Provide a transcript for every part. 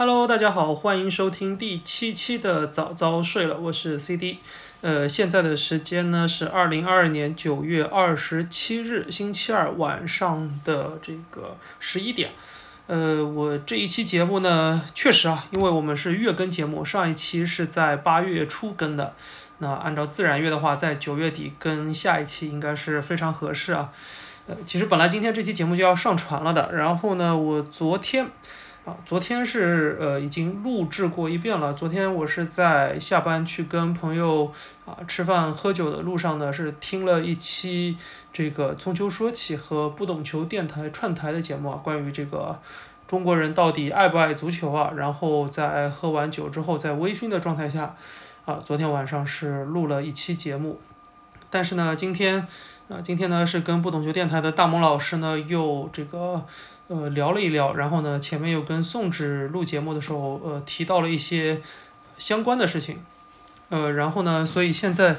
Hello，大家好，欢迎收听第七期的早早睡了，我是 CD。呃，现在的时间呢是二零二二年九月二十七日星期二晚上的这个十一点。呃，我这一期节目呢，确实啊，因为我们是月更节目，上一期是在八月初更的，那按照自然月的话，在九月底更下一期应该是非常合适啊。呃，其实本来今天这期节目就要上传了的，然后呢，我昨天。啊，昨天是呃已经录制过一遍了。昨天我是在下班去跟朋友啊吃饭喝酒的路上呢，是听了一期这个从球说起和不懂球电台串台的节目啊，关于这个中国人到底爱不爱足球啊。然后在喝完酒之后，在微醺的状态下，啊，昨天晚上是录了一期节目。但是呢，今天啊，今天呢是跟不懂球电台的大萌老师呢又这个。呃，聊了一聊，然后呢，前面又跟宋轼录节目的时候，呃，提到了一些相关的事情，呃，然后呢，所以现在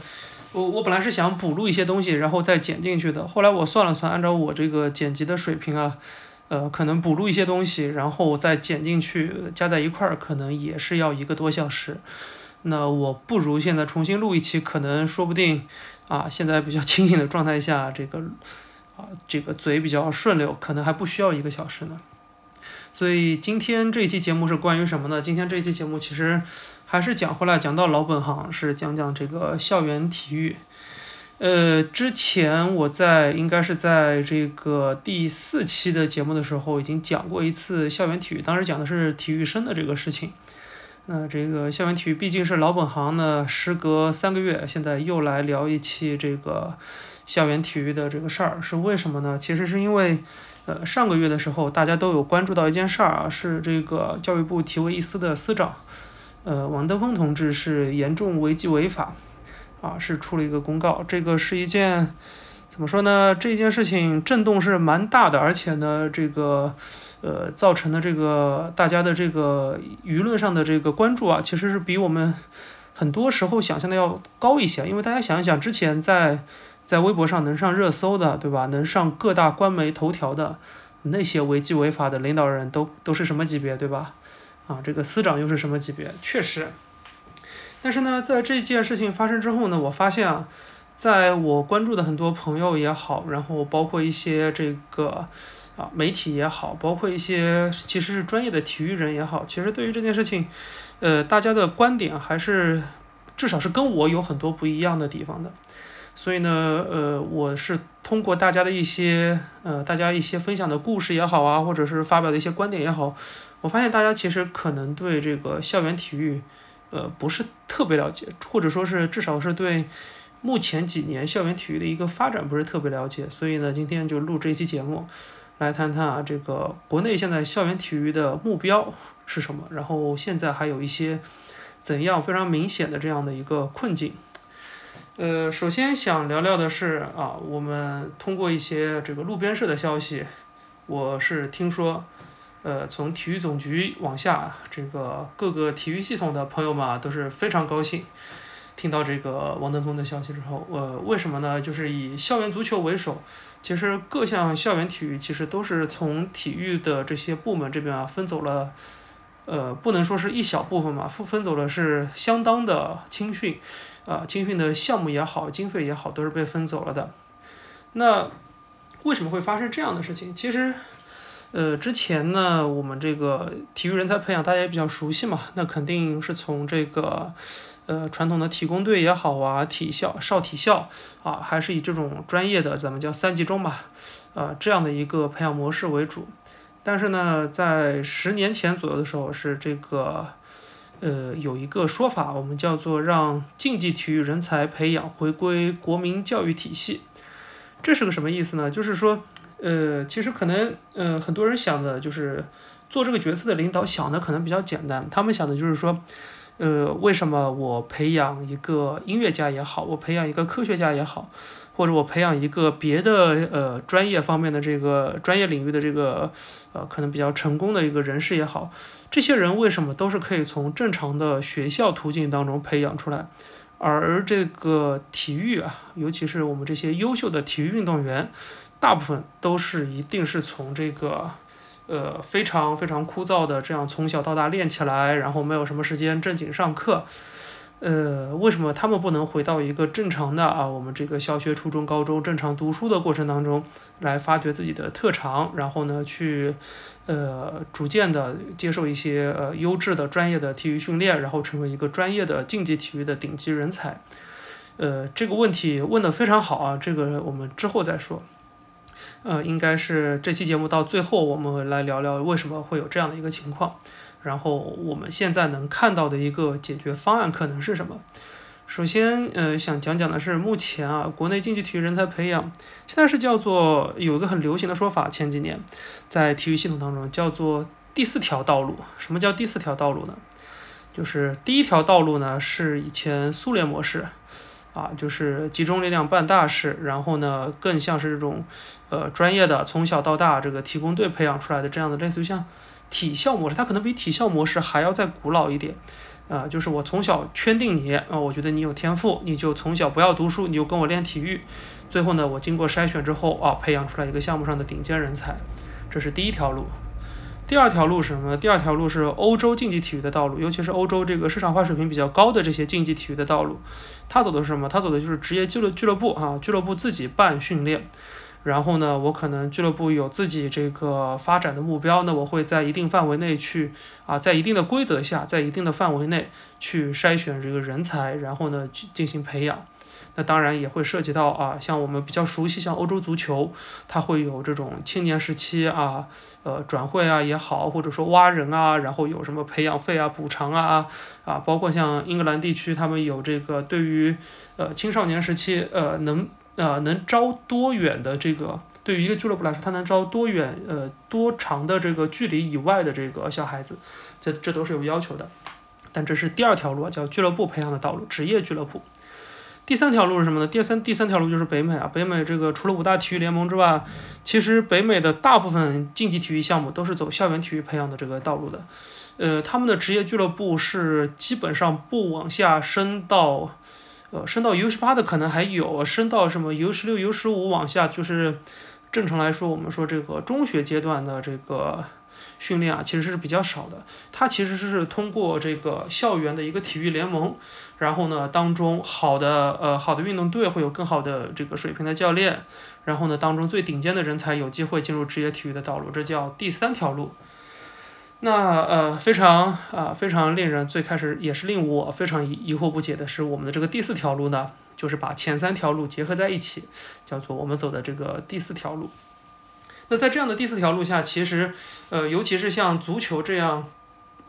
我我本来是想补录一些东西，然后再剪进去的，后来我算了算，按照我这个剪辑的水平啊，呃，可能补录一些东西，然后再剪进去，加在一块儿，可能也是要一个多小时，那我不如现在重新录一期，可能说不定啊，现在比较清醒的状态下，这个。啊，这个嘴比较顺溜，可能还不需要一个小时呢。所以今天这一期节目是关于什么呢？今天这一期节目其实还是讲回来，讲到老本行，是讲讲这个校园体育。呃，之前我在应该是在这个第四期的节目的时候，已经讲过一次校园体育，当时讲的是体育生的这个事情。那这个校园体育毕竟是老本行呢，时隔三个月，现在又来聊一期这个。校园体育的这个事儿是为什么呢？其实是因为，呃，上个月的时候大家都有关注到一件事儿啊，是这个教育部体委司的司长，呃，王登峰同志是严重违纪违法，啊，是出了一个公告。这个是一件怎么说呢？这件事情震动是蛮大的，而且呢，这个呃造成的这个大家的这个舆论上的这个关注啊，其实是比我们很多时候想象的要高一些。因为大家想一想，之前在在微博上能上热搜的，对吧？能上各大官媒头条的那些违纪违法的领导人都都是什么级别，对吧？啊，这个司长又是什么级别？确实。但是呢，在这件事情发生之后呢，我发现啊，在我关注的很多朋友也好，然后包括一些这个啊媒体也好，包括一些其实是专业的体育人也好，其实对于这件事情，呃，大家的观点还是至少是跟我有很多不一样的地方的。所以呢，呃，我是通过大家的一些，呃，大家一些分享的故事也好啊，或者是发表的一些观点也好，我发现大家其实可能对这个校园体育，呃，不是特别了解，或者说是至少是对目前几年校园体育的一个发展不是特别了解。所以呢，今天就录这期节目，来谈谈啊，这个国内现在校园体育的目标是什么，然后现在还有一些怎样非常明显的这样的一个困境。呃，首先想聊聊的是啊，我们通过一些这个路边社的消息，我是听说，呃，从体育总局往下，这个各个体育系统的朋友们啊都是非常高兴，听到这个王登峰的消息之后，呃，为什么呢？就是以校园足球为首，其实各项校园体育其实都是从体育的这些部门这边啊分走了，呃，不能说是一小部分嘛，分分走了是相当的青训。啊，青训的项目也好，经费也好，都是被分走了的。那为什么会发生这样的事情？其实，呃，之前呢，我们这个体育人才培养大家也比较熟悉嘛，那肯定是从这个呃传统的体工队也好啊，体校、少体校啊，还是以这种专业的咱们叫三级中吧，啊这样的一个培养模式为主。但是呢，在十年前左右的时候，是这个。呃，有一个说法，我们叫做让竞技体育人才培养回归国民教育体系，这是个什么意思呢？就是说，呃，其实可能，呃，很多人想的就是做这个角色的领导想的可能比较简单，他们想的就是说，呃，为什么我培养一个音乐家也好，我培养一个科学家也好。或者我培养一个别的呃专业方面的这个专业领域的这个呃可能比较成功的一个人士也好，这些人为什么都是可以从正常的学校途径当中培养出来，而这个体育啊，尤其是我们这些优秀的体育运动员，大部分都是一定是从这个呃非常非常枯燥的这样从小到大练起来，然后没有什么时间正经上课。呃，为什么他们不能回到一个正常的啊？我们这个小学、初中、高中正常读书的过程当中，来发掘自己的特长，然后呢，去呃逐渐的接受一些呃优质的专业的体育训练，然后成为一个专业的竞技体育的顶级人才。呃，这个问题问得非常好啊，这个我们之后再说。呃，应该是这期节目到最后，我们来聊聊为什么会有这样的一个情况。然后我们现在能看到的一个解决方案可能是什么？首先，呃，想讲讲的是目前啊，国内竞技体育人才培养现在是叫做有一个很流行的说法，前几年在体育系统当中叫做第四条道路。什么叫第四条道路呢？就是第一条道路呢是以前苏联模式，啊，就是集中力量办大事，然后呢更像是这种呃专业的从小到大这个体工队培养出来的这样的类似于像。体校模式，它可能比体校模式还要再古老一点，啊，就是我从小圈定你，啊，我觉得你有天赋，你就从小不要读书，你就跟我练体育，最后呢，我经过筛选之后，啊，培养出来一个项目上的顶尖人才，这是第一条路。第二条路是什么呢？第二条路是欧洲竞技体育的道路，尤其是欧洲这个市场化水平比较高的这些竞技体育的道路，他走的是什么？他走的就是职业俱乐俱乐部啊，俱乐部自己办训练。然后呢，我可能俱乐部有自己这个发展的目标，那我会在一定范围内去啊，在一定的规则下，在一定的范围内去筛选这个人才，然后呢去进行培养。那当然也会涉及到啊，像我们比较熟悉，像欧洲足球，它会有这种青年时期啊，呃转会啊也好，或者说挖人啊，然后有什么培养费啊、补偿啊啊，包括像英格兰地区，他们有这个对于呃青少年时期呃能。呃，能招多远的这个，对于一个俱乐部来说，他能招多远，呃，多长的这个距离以外的这个小孩子，这这都是有要求的。但这是第二条路，叫俱乐部培养的道路，职业俱乐部。第三条路是什么呢？第三第三条路就是北美啊，北美这个除了五大体育联盟之外，其实北美的大部分竞技体育项目都是走校园体育培养的这个道路的。呃，他们的职业俱乐部是基本上不往下升到。呃，升到 U 十八的可能还有，升到什么 U 十六、U 十五往下，就是正常来说，我们说这个中学阶段的这个训练啊，其实是比较少的。它其实是通过这个校园的一个体育联盟，然后呢，当中好的呃好的运动队会有更好的这个水平的教练，然后呢，当中最顶尖的人才有机会进入职业体育的道路，这叫第三条路。那呃非常啊非常令人最开始也是令我非常疑疑惑不解的是我们的这个第四条路呢，就是把前三条路结合在一起，叫做我们走的这个第四条路。那在这样的第四条路下，其实呃尤其是像足球这样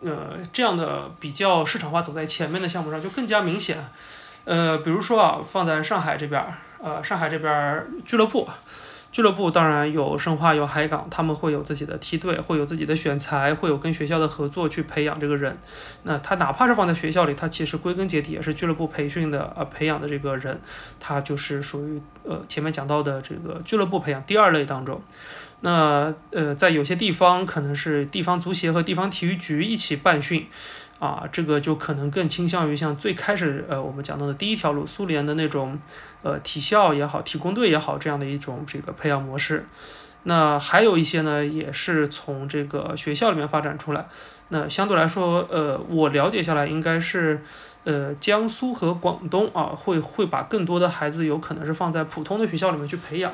呃这样的比较市场化走在前面的项目上就更加明显。呃比如说啊放在上海这边呃上海这边俱乐部。俱乐部当然有申花有海港，他们会有自己的梯队，会有自己的选材，会有跟学校的合作去培养这个人。那他哪怕是放在学校里，他其实归根结底也是俱乐部培训的呃培养的这个人，他就是属于呃前面讲到的这个俱乐部培养第二类当中。那呃在有些地方可能是地方足协和地方体育局一起办训。啊，这个就可能更倾向于像最开始呃我们讲到的第一条路，苏联的那种呃体校也好，体工队也好这样的一种这个培养模式。那还有一些呢，也是从这个学校里面发展出来。那相对来说，呃，我了解下来，应该是呃江苏和广东啊，会会把更多的孩子有可能是放在普通的学校里面去培养，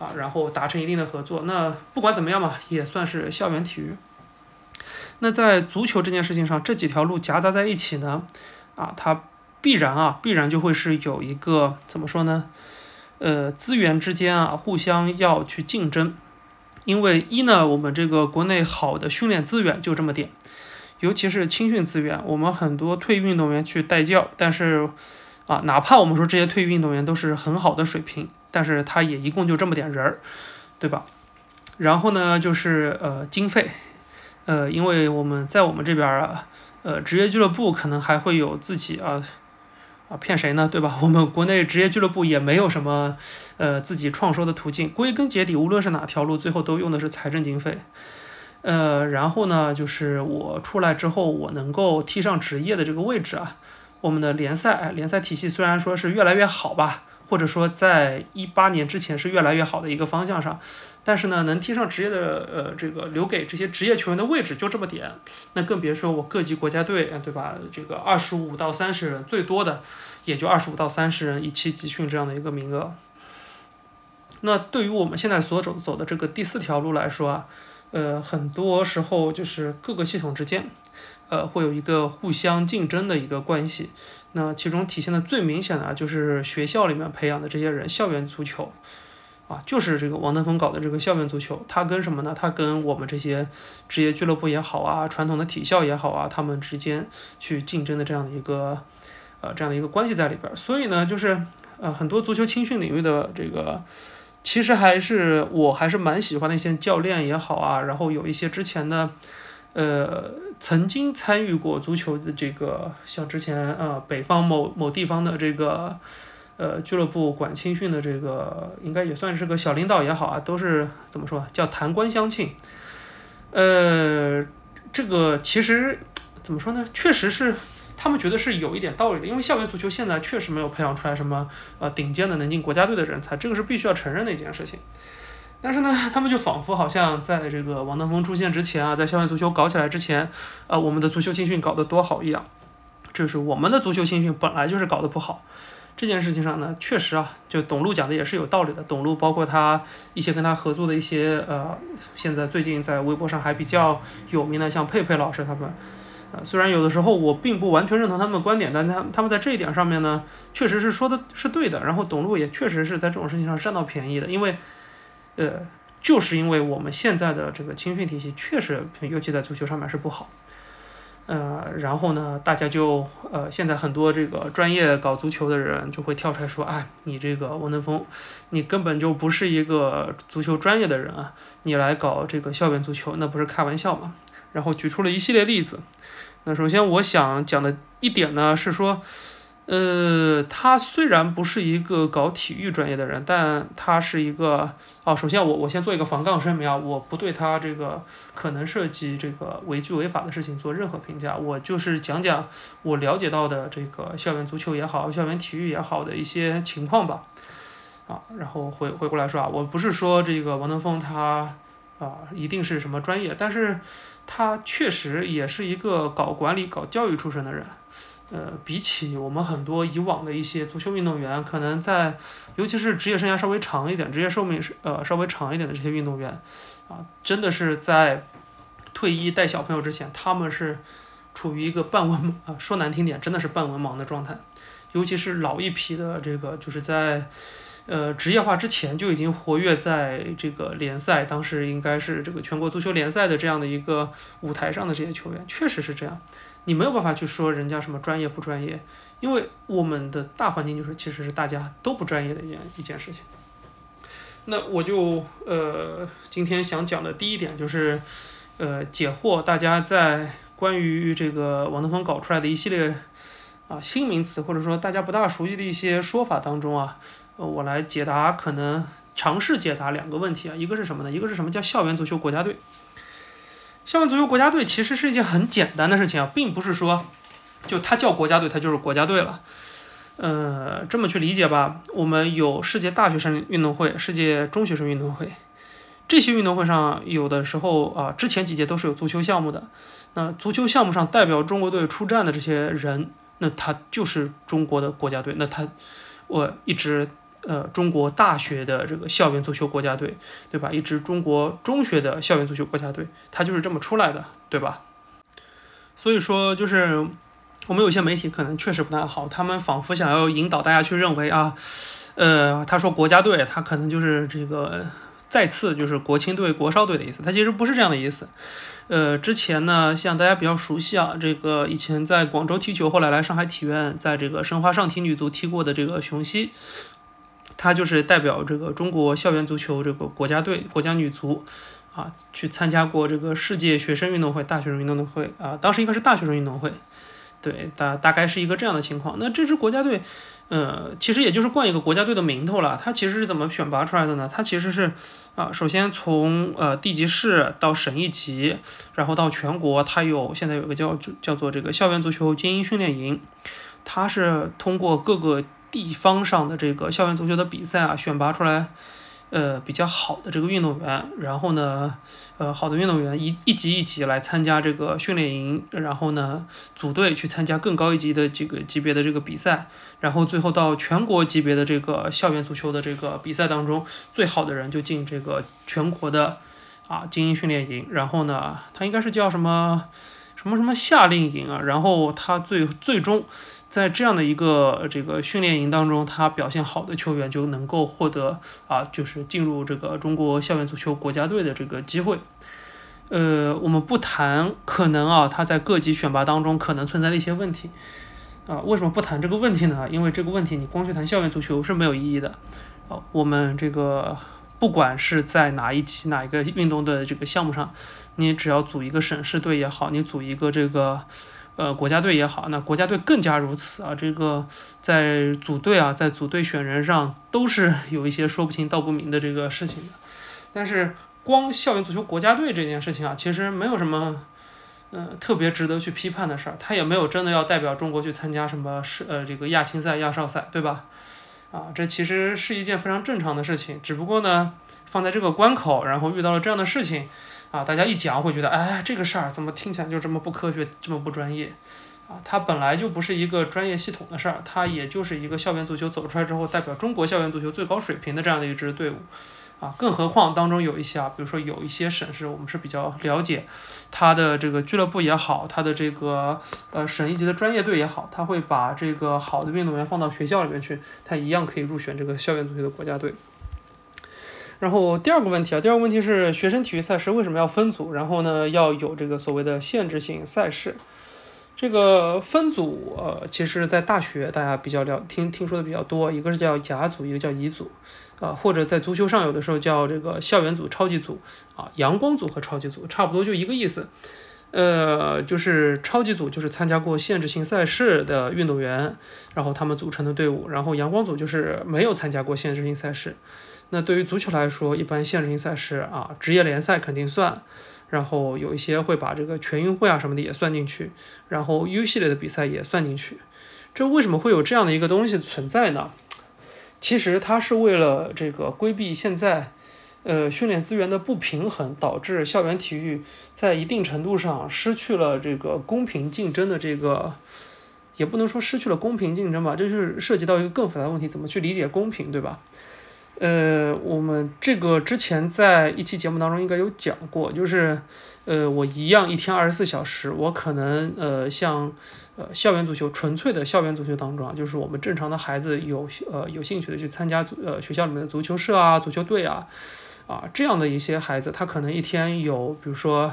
啊，然后达成一定的合作。那不管怎么样嘛，也算是校园体育。那在足球这件事情上，这几条路夹杂在一起呢，啊，它必然啊，必然就会是有一个怎么说呢？呃，资源之间啊，互相要去竞争，因为一呢，我们这个国内好的训练资源就这么点，尤其是青训资源，我们很多退役运动员去带教，但是啊，哪怕我们说这些退役运动员都是很好的水平，但是他也一共就这么点人儿，对吧？然后呢，就是呃，经费。呃，因为我们在我们这边啊，呃，职业俱乐部可能还会有自己啊，啊骗谁呢，对吧？我们国内职业俱乐部也没有什么呃自己创收的途径，归根结底，无论是哪条路，最后都用的是财政经费。呃，然后呢，就是我出来之后，我能够踢上职业的这个位置啊，我们的联赛，联赛体系虽然说是越来越好吧，或者说在一八年之前是越来越好的一个方向上。但是呢，能踢上职业的，呃，这个留给这些职业球员的位置就这么点，那更别说我各级国家队，对吧？这个二十五到三十人，最多的也就二十五到三十人一期集训这样的一个名额。那对于我们现在所走走的这个第四条路来说啊，呃，很多时候就是各个系统之间，呃，会有一个互相竞争的一个关系。那其中体现的最明显的就是学校里面培养的这些人，校园足球。啊，就是这个王登峰搞的这个校园足球，他跟什么呢？他跟我们这些职业俱乐部也好啊，传统的体校也好啊，他们之间去竞争的这样的一个呃这样的一个关系在里边。所以呢，就是呃很多足球青训领域的这个，其实还是我还是蛮喜欢那些教练也好啊，然后有一些之前的呃曾经参与过足球的这个，像之前呃北方某某地方的这个。呃，俱乐部管青训的这个，应该也算是个小领导也好啊，都是怎么说，叫谈官相庆。呃，这个其实怎么说呢？确实是他们觉得是有一点道理的，因为校园足球现在确实没有培养出来什么呃顶尖的能进国家队的人才，这个是必须要承认的一件事情。但是呢，他们就仿佛好像在这个王登峰出现之前啊，在校园足球搞起来之前，呃，我们的足球青训搞得多好一样。就是我们的足球青训本来就是搞得不好。这件事情上呢，确实啊，就董路讲的也是有道理的。董路包括他一些跟他合作的一些呃，现在最近在微博上还比较有名的，像佩佩老师他们，呃，虽然有的时候我并不完全认同他们的观点，但他他们在这一点上面呢，确实是说的是对的。然后董路也确实是在这种事情上占到便宜的，因为，呃，就是因为我们现在的这个青训体系确实，尤其在足球上面是不好。呃，然后呢，大家就呃，现在很多这个专业搞足球的人就会跳出来说，哎，你这个王登峰，你根本就不是一个足球专业的人啊，你来搞这个校园足球，那不是开玩笑吗？然后举出了一系列例子。那首先我想讲的一点呢是说。呃，他虽然不是一个搞体育专业的人，但他是一个哦。首先，我我先做一个防杠声明啊，我不对他这个可能涉及这个违纪违法的事情做任何评价，我就是讲讲我了解到的这个校园足球也好，校园体育也好的一些情况吧。啊，然后回回过来说啊，我不是说这个王登峰他啊一定是什么专业，但是他确实也是一个搞管理、搞教育出身的人。呃，比起我们很多以往的一些足球运动员，可能在，尤其是职业生涯稍微长一点、职业寿命是呃稍微长一点的这些运动员，啊，真的是在退役带小朋友之前，他们是处于一个半文盲啊，说难听点，真的是半文盲的状态。尤其是老一批的这个，就是在呃职业化之前就已经活跃在这个联赛，当时应该是这个全国足球联赛的这样的一个舞台上的这些球员，确实是这样。你没有办法去说人家什么专业不专业，因为我们的大环境就是其实是大家都不专业的一件一件事情。那我就呃今天想讲的第一点就是，呃解惑大家在关于这个王德峰搞出来的一系列啊新名词或者说大家不大熟悉的一些说法当中啊，我来解答可能尝试解答两个问题啊，一个是什么呢？一个是什么叫校园足球国家队？校园足球国家队其实是一件很简单的事情啊，并不是说，就它叫国家队，它就是国家队了。呃，这么去理解吧，我们有世界大学生运动会、世界中学生运动会，这些运动会上有的时候啊，之前几届都是有足球项目的。那足球项目上代表中国队出战的这些人，那他就是中国的国家队。那他，我一直。呃，中国大学的这个校园足球国家队，对吧？一支中国中学的校园足球国家队，它就是这么出来的，对吧？所以说，就是我们有些媒体可能确实不太好，他们仿佛想要引导大家去认为啊，呃，他说国家队，他可能就是这个再次就是国青队、国少队的意思，他其实不是这样的意思。呃，之前呢，像大家比较熟悉啊，这个以前在广州踢球，后来来上海体院，在这个申花上体女足踢过的这个熊熙。他就是代表这个中国校园足球这个国家队国家女足，啊，去参加过这个世界学生运动会、大学生运动会啊，当时应该是大学生运动会，对，大大概是一个这样的情况。那这支国家队，呃，其实也就是冠一个国家队的名头了。它其实是怎么选拔出来的呢？它其实是啊，首先从呃地级市到省一级，然后到全国，它有现在有个叫叫做这个校园足球精英训练营，它是通过各个。地方上的这个校园足球的比赛啊，选拔出来。呃，比较好的这个运动员，然后呢，呃，好的运动员一一级一级来参加这个训练营，然后呢，组队去参加更高一级的这个级别的这个比赛，然后最后到全国级别的这个校园足球的这个比赛当中，最好的人就进这个全国的啊精英训练营，然后呢，他应该是叫什么什么什么夏令营啊，然后他最最终。在这样的一个这个训练营当中，他表现好的球员就能够获得啊，就是进入这个中国校园足球国家队的这个机会。呃，我们不谈可能啊，他在各级选拔当中可能存在的一些问题啊。为什么不谈这个问题呢？因为这个问题你光去谈校园足球是没有意义的。啊，我们这个不管是在哪一级哪一个运动的这个项目上，你只要组一个省市队也好，你组一个这个。呃，国家队也好，那国家队更加如此啊。这个在组队啊，在组队选人上都是 有一些说不清道不明的这个事情的。但是光校园足球国家队这件事情啊，其实没有什么，呃，特别值得去批判的事儿。他也没有真的要代表中国去参加什么是呃这个亚青赛、亚少赛，对吧？啊，这其实是一件非常正常的事情。只不过呢，放在这个关口，然后遇到了这样的事情。啊，大家一讲会觉得，哎，这个事儿怎么听起来就这么不科学，这么不专业？啊，它本来就不是一个专业系统的事儿，它也就是一个校园足球走出来之后，代表中国校园足球最高水平的这样的一支队伍。啊，更何况当中有一些啊，比如说有一些省市，我们是比较了解，它的这个俱乐部也好，它的这个呃省一级的专业队也好，他会把这个好的运动员放到学校里面去，他一样可以入选这个校园足球的国家队。然后第二个问题啊，第二个问题是学生体育赛事为什么要分组？然后呢，要有这个所谓的限制性赛事。这个分组，呃，其实，在大学大家比较了听听说的比较多，一个是叫甲组，一个叫乙组，啊，或者在足球上有的时候叫这个校园组、超级组，啊，阳光组和超级组差不多就一个意思。呃，就是超级组就是参加过限制性赛事的运动员，然后他们组成的队伍，然后阳光组就是没有参加过限制性赛事。那对于足球来说，一般限制性赛事啊，职业联赛肯定算，然后有一些会把这个全运会啊什么的也算进去，然后 U 系列的比赛也算进去。这为什么会有这样的一个东西存在呢？其实它是为了这个规避现在，呃，训练资源的不平衡，导致校园体育在一定程度上失去了这个公平竞争的这个，也不能说失去了公平竞争吧，这就是涉及到一个更复杂的问题，怎么去理解公平，对吧？呃，我们这个之前在一期节目当中应该有讲过，就是，呃，我一样一天二十四小时，我可能呃像呃校园足球纯粹的校园足球当中啊，就是我们正常的孩子有呃有兴趣的去参加足呃学校里面的足球社啊、足球队啊，啊这样的一些孩子，他可能一天有比如说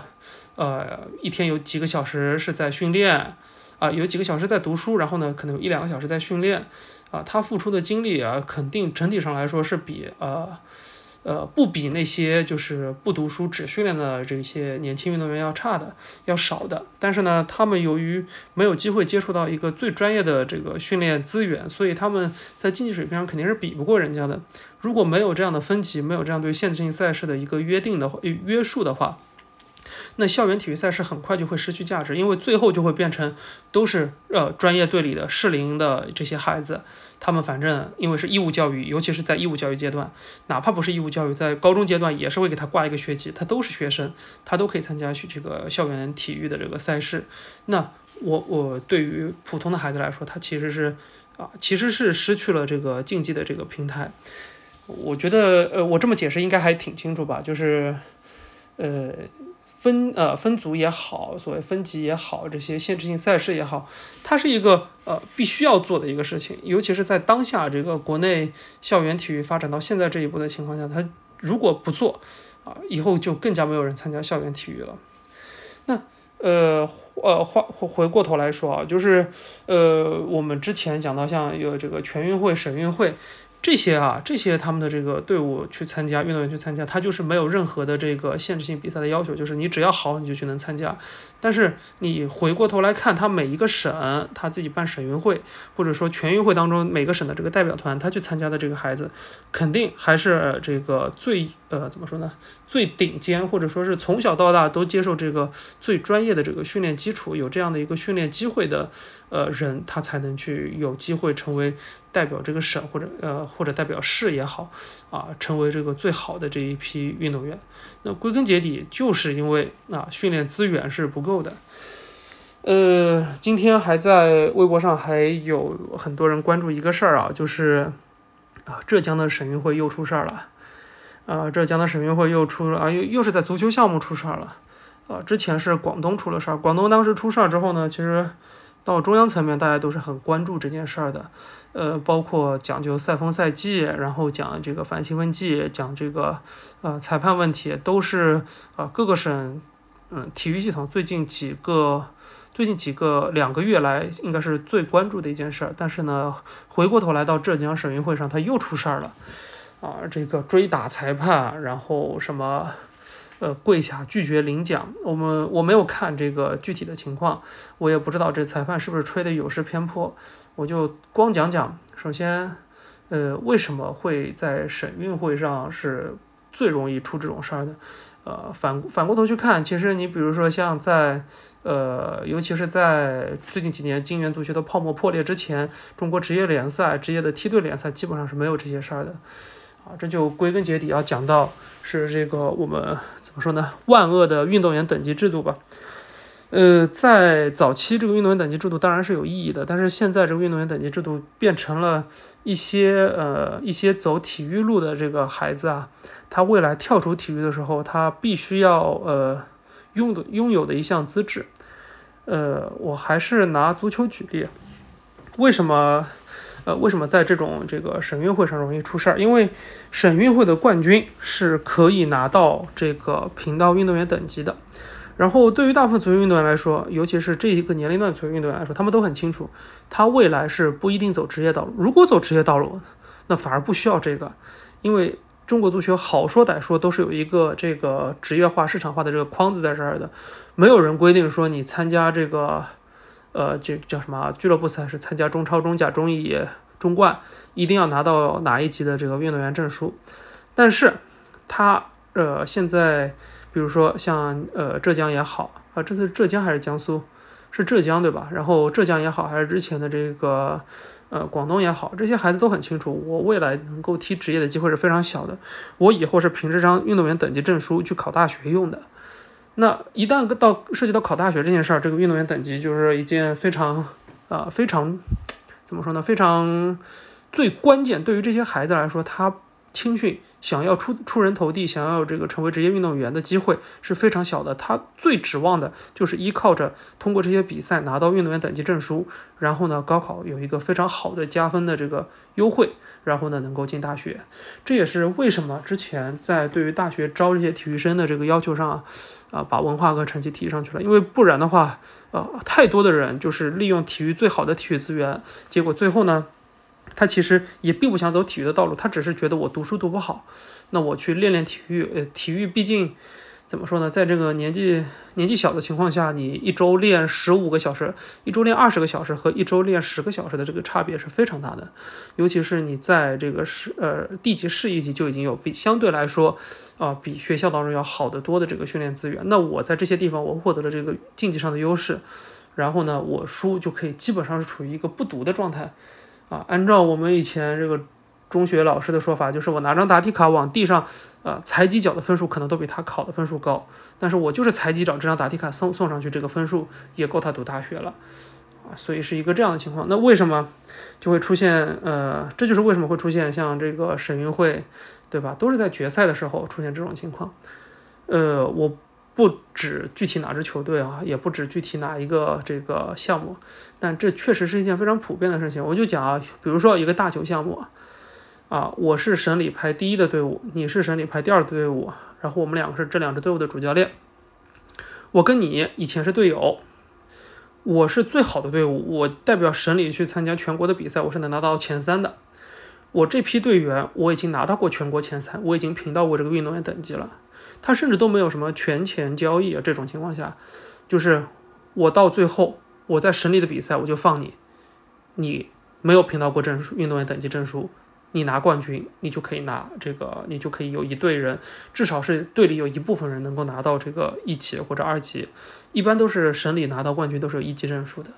呃一天有几个小时是在训练啊，有几个小时在读书，然后呢可能有一两个小时在训练。啊，他付出的精力啊，肯定整体上来说是比呃，呃不比那些就是不读书只训练的这些年轻运动员要差的，要少的。但是呢，他们由于没有机会接触到一个最专业的这个训练资源，所以他们在竞技水平上肯定是比不过人家的。如果没有这样的分级，没有这样对限制性赛事的一个约定的约束的话。那校园体育赛事很快就会失去价值，因为最后就会变成都是呃专业队里的适龄的这些孩子，他们反正因为是义务教育，尤其是在义务教育阶段，哪怕不是义务教育，在高中阶段也是会给他挂一个学籍，他都是学生，他都可以参加去这个校园体育的这个赛事。那我我对于普通的孩子来说，他其实是啊其实是失去了这个竞技的这个平台。我觉得呃我这么解释应该还挺清楚吧，就是呃。分呃分组也好，所谓分级也好，这些限制性赛事也好，它是一个呃必须要做的一个事情，尤其是在当下这个国内校园体育发展到现在这一步的情况下，它如果不做啊，以后就更加没有人参加校园体育了。那呃呃话回过头来说啊，就是呃我们之前讲到像有这个全运会、省运会。这些啊，这些他们的这个队伍去参加，运动员去参加，他就是没有任何的这个限制性比赛的要求，就是你只要好，你就去能参加。但是你回过头来看，他每一个省他自己办省运会，或者说全运会当中每个省的这个代表团，他去参加的这个孩子，肯定还是这个最呃怎么说呢？最顶尖，或者说是从小到大都接受这个最专业的这个训练基础，有这样的一个训练机会的呃人，他才能去有机会成为代表这个省或者呃或者代表市也好啊，成为这个最好的这一批运动员。那归根结底就是因为啊训练资源是不够的。呃，今天还在微博上还有很多人关注一个事儿啊，就是啊浙江的省运会又出事儿了。啊，浙江的省运会又出了啊，又又是在足球项目出事儿了。啊，之前是广东出了事儿，广东当时出事儿之后呢，其实到中央层面大家都是很关注这件事儿的。呃，包括讲究赛风赛纪，然后讲这个反兴奋剂，讲这个呃裁判问题，都是啊各个省嗯体育系统最近几个最近几个两个月来应该是最关注的一件事儿。但是呢，回过头来到浙江省运会上，他又出事儿了。啊，这个追打裁判，然后什么，呃，跪下拒绝领奖。我们我没有看这个具体的情况，我也不知道这裁判是不是吹的有失偏颇。我就光讲讲，首先，呃，为什么会在省运会上是最容易出这种事儿的？呃，反反过头去看，其实你比如说像在，呃，尤其是在最近几年金元足球的泡沫破裂之前，中国职业联赛、职业的梯队联赛基本上是没有这些事儿的。啊，这就归根结底要讲到是这个我们怎么说呢？万恶的运动员等级制度吧。呃，在早期这个运动员等级制度当然是有意义的，但是现在这个运动员等级制度变成了一些呃一些走体育路的这个孩子啊，他未来跳出体育的时候，他必须要呃拥的拥有的一项资质。呃，我还是拿足球举例，为什么？呃，为什么在这种这个省运会上容易出事儿？因为省运会的冠军是可以拿到这个频道运动员等级的。然后对于大部分足球运动员来说，尤其是这一个年龄段足球运动员来说，他们都很清楚，他未来是不一定走职业道路。如果走职业道路，那反而不需要这个，因为中国足球好说歹说都是有一个这个职业化、市场化的这个框子在这儿的，没有人规定说你参加这个。呃，这叫什么俱乐部赛事？参加中超、中甲、中乙、中冠，一定要拿到哪一级的这个运动员证书。但是，他呃，现在比如说像呃浙江也好啊，这次浙江还是江苏？是浙江对吧？然后浙江也好，还是之前的这个呃广东也好，这些孩子都很清楚，我未来能够踢职业的机会是非常小的。我以后是凭这张运动员等级证书去考大学用的。那一旦到涉及到考大学这件事儿，这个运动员等级就是一件非常，呃，非常怎么说呢？非常最关键，对于这些孩子来说，他。青训想要出出人头地，想要这个成为职业运动员的机会是非常小的。他最指望的就是依靠着通过这些比赛拿到运动员等级证书，然后呢，高考有一个非常好的加分的这个优惠，然后呢，能够进大学。这也是为什么之前在对于大学招这些体育生的这个要求上，啊，把文化和成绩提上去了。因为不然的话，呃，太多的人就是利用体育最好的体育资源，结果最后呢。他其实也并不想走体育的道路，他只是觉得我读书读不好，那我去练练体育。呃，体育毕竟怎么说呢，在这个年纪年纪小的情况下，你一周练十五个小时，一周练二十个小时和一周练十个小时的这个差别是非常大的。尤其是你在这个市呃地级市一级就已经有比相对来说啊比学校当中要好得多的这个训练资源。那我在这些地方我获得了这个竞技上的优势，然后呢，我书就可以基本上是处于一个不读的状态。啊，按照我们以前这个中学老师的说法，就是我拿张答题卡往地上，呃，踩几脚的分数可能都比他考的分数高，但是我就是踩几脚这张答题卡送送上去，这个分数也够他读大学了，啊，所以是一个这样的情况。那为什么就会出现？呃，这就是为什么会出现像这个省运会，对吧？都是在决赛的时候出现这种情况。呃，我。不止具体哪支球队啊，也不止具体哪一个这个项目，但这确实是一件非常普遍的事情。我就讲啊，比如说一个大球项目，啊，我是省里排第一的队伍，你是省里排第二的队伍，然后我们两个是这两支队伍的主教练。我跟你以前是队友，我是最好的队伍，我代表省里去参加全国的比赛，我是能拿到前三的。我这批队员我已经拿到过全国前三，我已经评到过这个运动员等级了。他甚至都没有什么权钱交易啊，这种情况下，就是我到最后我在省里的比赛我就放你，你没有评到过证书，运动员等级证书，你拿冠军，你就可以拿这个，你就可以有一队人，至少是队里有一部分人能够拿到这个一级或者二级，一般都是省里拿到冠军都是有一级证书的。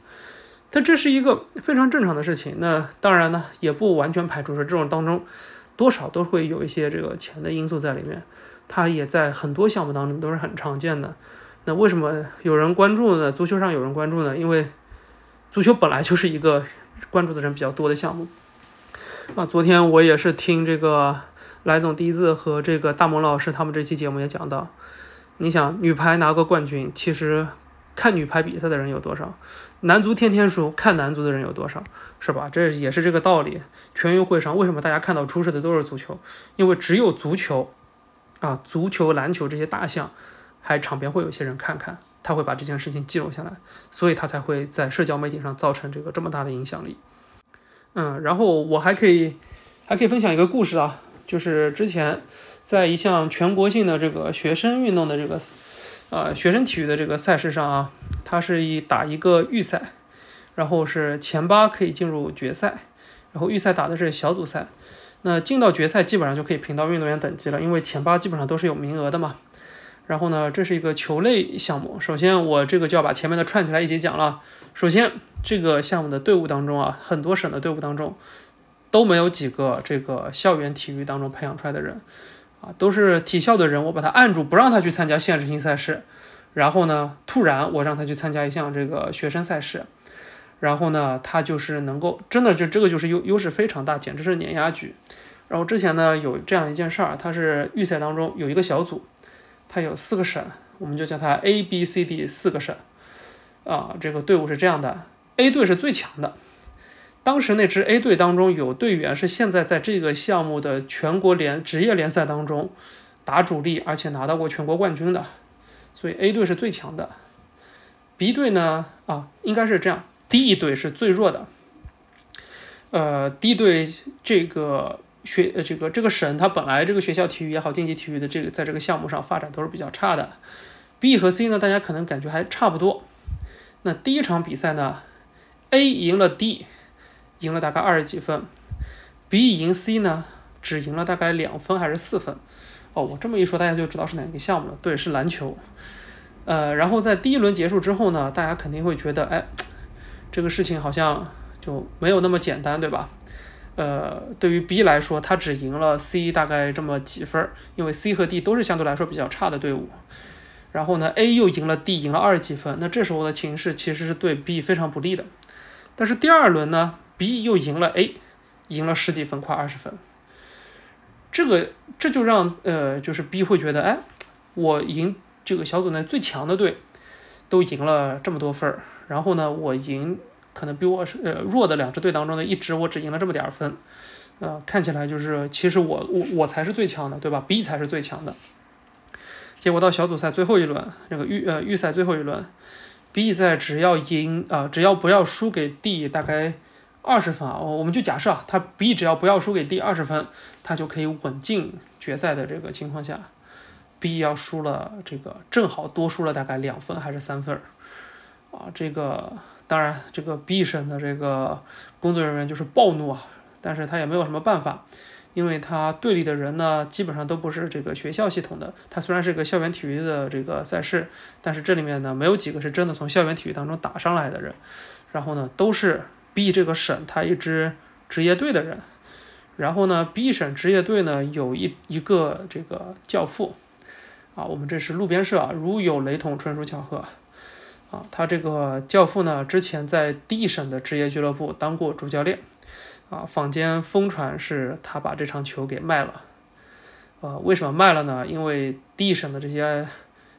但这是一个非常正常的事情。那当然呢，也不完全排除说这种当中多少都会有一些这个钱的因素在里面。它也在很多项目当中都是很常见的。那为什么有人关注呢？足球上有人关注呢？因为足球本来就是一个关注的人比较多的项目。啊，昨天我也是听这个来总第一次和这个大萌老师他们这期节目也讲到，你想女排拿个冠军，其实看女排比赛的人有多少？男足天天输，看男足的人有多少？是吧？这也是这个道理。全运会上为什么大家看到出事的都是足球？因为只有足球，啊，足球、篮球这些大项，还场边会有些人看看，他会把这件事情记录下来，所以他才会在社交媒体上造成这个这么大的影响力。嗯，然后我还可以还可以分享一个故事啊，就是之前在一项全国性的这个学生运动的这个呃学生体育的这个赛事上啊，它是以打一个预赛，然后是前八可以进入决赛，然后预赛打的是小组赛，那进到决赛基本上就可以评到运动员等级了，因为前八基本上都是有名额的嘛。然后呢，这是一个球类项目，首先我这个就要把前面的串起来一起讲了。首先，这个项目的队伍当中啊，很多省的队伍当中都没有几个这个校园体育当中培养出来的人，啊，都是体校的人。我把他按住，不让他去参加限制性赛事，然后呢，突然我让他去参加一项这个学生赛事，然后呢，他就是能够真的就这个就是优优势非常大，简直是碾压局。然后之前呢有这样一件事儿，他是预赛当中有一个小组，他有四个省，我们就叫他 A、B、C、D 四个省。啊，这个队伍是这样的，A 队是最强的。当时那支 A 队当中有队员是现在在这个项目的全国联职业联赛当中打主力，而且拿到过全国冠军的，所以 A 队是最强的。B 队呢，啊，应该是这样，D 队是最弱的。呃，D 队这个学呃这个这个省，它本来这个学校体育也好，竞技体育的这个在这个项目上发展都是比较差的。B 和 C 呢，大家可能感觉还差不多。那第一场比赛呢，A 赢了 D，赢了大概二十几分，B 赢 C 呢，只赢了大概两分还是四分？哦，我这么一说，大家就知道是哪个项目了。对，是篮球。呃，然后在第一轮结束之后呢，大家肯定会觉得，哎，这个事情好像就没有那么简单，对吧？呃，对于 B 来说，他只赢了 C 大概这么几分，因为 C 和 D 都是相对来说比较差的队伍。然后呢，A 又赢了 D，赢了二十几分，那这时候的情势其实是对 B 非常不利的。但是第二轮呢，B 又赢了 A，赢了十几分，快二十分。这个这就让呃，就是 B 会觉得，哎，我赢这个小组内最强的队，都赢了这么多分儿，然后呢，我赢可能比我是呃弱的两支队当中的一支，我只赢了这么点儿分，呃，看起来就是其实我我我才是最强的，对吧？B 才是最强的。结果到小组赛最后一轮，这个预呃预赛最后一轮，B 在只要赢啊，只要不要输给 D 大概二十分啊，我我们就假设啊，他 B 只要不要输给 D 二十分，他就可以稳进决赛的这个情况下，B 要输了这个正好多输了大概两分还是三分啊，这个当然这个 B 省的这个工作人员就是暴怒啊，但是他也没有什么办法。因为他队里的人呢，基本上都不是这个学校系统的。他虽然是个校园体育的这个赛事，但是这里面呢，没有几个是真的从校园体育当中打上来的人。然后呢，都是 B 这个省他一支职业队的人。然后呢，B 省职业队呢有一一个这个教父，啊，我们这是路边社啊，如有雷同，纯属巧合。啊，他这个教父呢，之前在 D 省的职业俱乐部当过主教练。啊，坊间疯传是他把这场球给卖了，呃，为什么卖了呢？因为 D 省的这些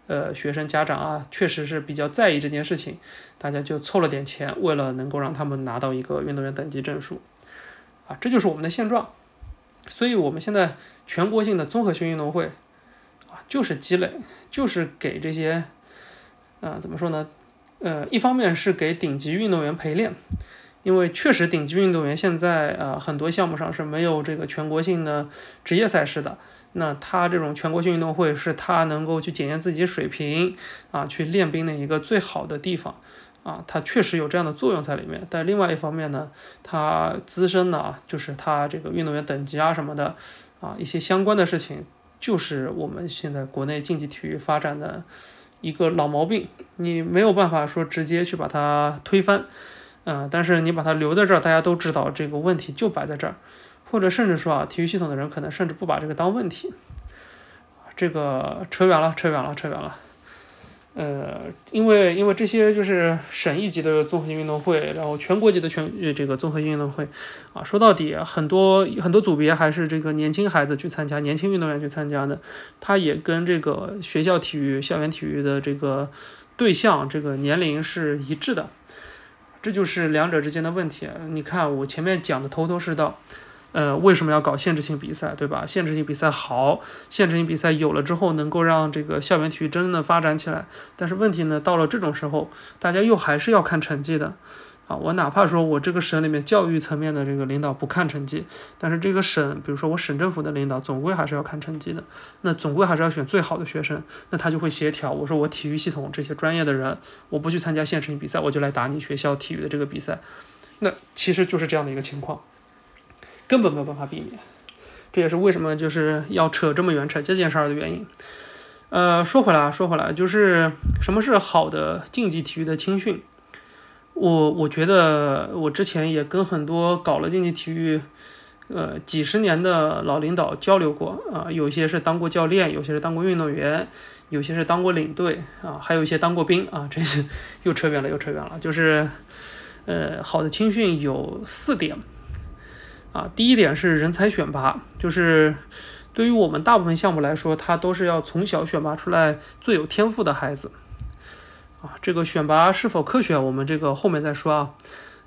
呃学生家长啊，确实是比较在意这件事情，大家就凑了点钱，为了能够让他们拿到一个运动员等级证书，啊，这就是我们的现状。所以，我们现在全国性的综合性运动会啊，就是积累，就是给这些，啊，怎么说呢？呃，一方面是给顶级运动员陪练。因为确实，顶级运动员现在呃很多项目上是没有这个全国性的职业赛事的。那他这种全国性运动会是他能够去检验自己水平啊，去练兵的一个最好的地方啊，他确实有这样的作用在里面。但另外一方面呢，他自身呢，就是他这个运动员等级啊什么的啊一些相关的事情，就是我们现在国内竞技体育发展的一个老毛病，你没有办法说直接去把它推翻。嗯，但是你把它留在这儿，大家都知道这个问题就摆在这儿，或者甚至说啊，体育系统的人可能甚至不把这个当问题。这个扯远了，扯远了，扯远了。呃，因为因为这些就是省一级的综合性运动会，然后全国级的全这个综合性运动会，啊，说到底很多很多组别还是这个年轻孩子去参加，年轻运动员去参加的，他也跟这个学校体育、校园体育的这个对象这个年龄是一致的，这就是两者之间的问题。你看我前面讲的头头是道。呃，为什么要搞限制性比赛，对吧？限制性比赛好，限制性比赛有了之后，能够让这个校园体育真正的发展起来。但是问题呢，到了这种时候，大家又还是要看成绩的，啊，我哪怕说我这个省里面教育层面的这个领导不看成绩，但是这个省，比如说我省政府的领导，总归还是要看成绩的。那总归还是要选最好的学生，那他就会协调。我说我体育系统这些专业的人，我不去参加县城比赛，我就来打你学校体育的这个比赛。那其实就是这样的一个情况。根本没有办法避免，这也是为什么就是要扯这么远扯这件事儿的原因。呃，说回来，说回来，就是什么是好的竞技体育的青训？我我觉得我之前也跟很多搞了竞技体育呃几十年的老领导交流过啊，有些是当过教练，有些是当过运动员，有些是当过领队啊，还有一些当过兵啊，这是 又扯远了，又扯远了。就是呃，好的青训有四点。啊，第一点是人才选拔，就是对于我们大部分项目来说，它都是要从小选拔出来最有天赋的孩子。啊，这个选拔是否科学，我们这个后面再说啊。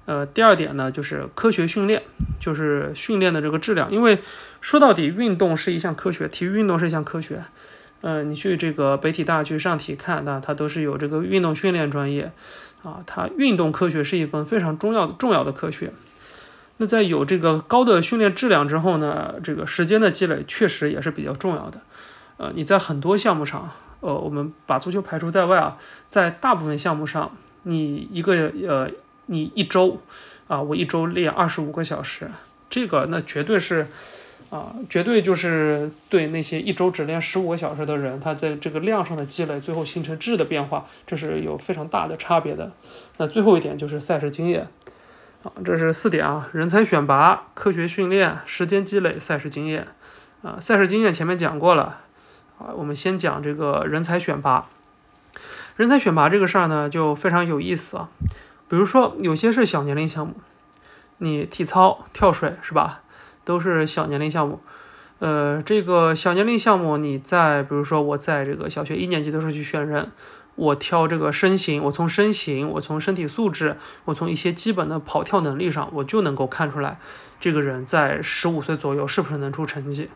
呃，第二点呢，就是科学训练，就是训练的这个质量，因为说到底，运动是一项科学，体育运动是一项科学。呃，你去这个北体大去上体看，那它都是有这个运动训练专业。啊，它运动科学是一门非常重要的重要的科学。那在有这个高的训练质量之后呢，这个时间的积累确实也是比较重要的。呃，你在很多项目上，呃，我们把足球排除在外啊，在大部分项目上，你一个呃，你一周啊，我一周练二十五个小时，这个那绝对是啊，绝对就是对那些一周只练十五个小时的人，他在这个量上的积累，最后形成质的变化，这是有非常大的差别的。那最后一点就是赛事经验。啊，这是四点啊：人才选拔、科学训练、时间积累、赛事经验。啊，赛事经验前面讲过了。啊，我们先讲这个人才选拔。人才选拔这个事儿呢，就非常有意思啊。比如说，有些是小年龄项目，你体操、跳水是吧，都是小年龄项目。呃，这个小年龄项目，你在比如说我在这个小学一年级的时候去选人。我挑这个身形，我从身形，我从身体素质，我从一些基本的跑跳能力上，我就能够看出来，这个人在十五岁左右是不是能出成绩。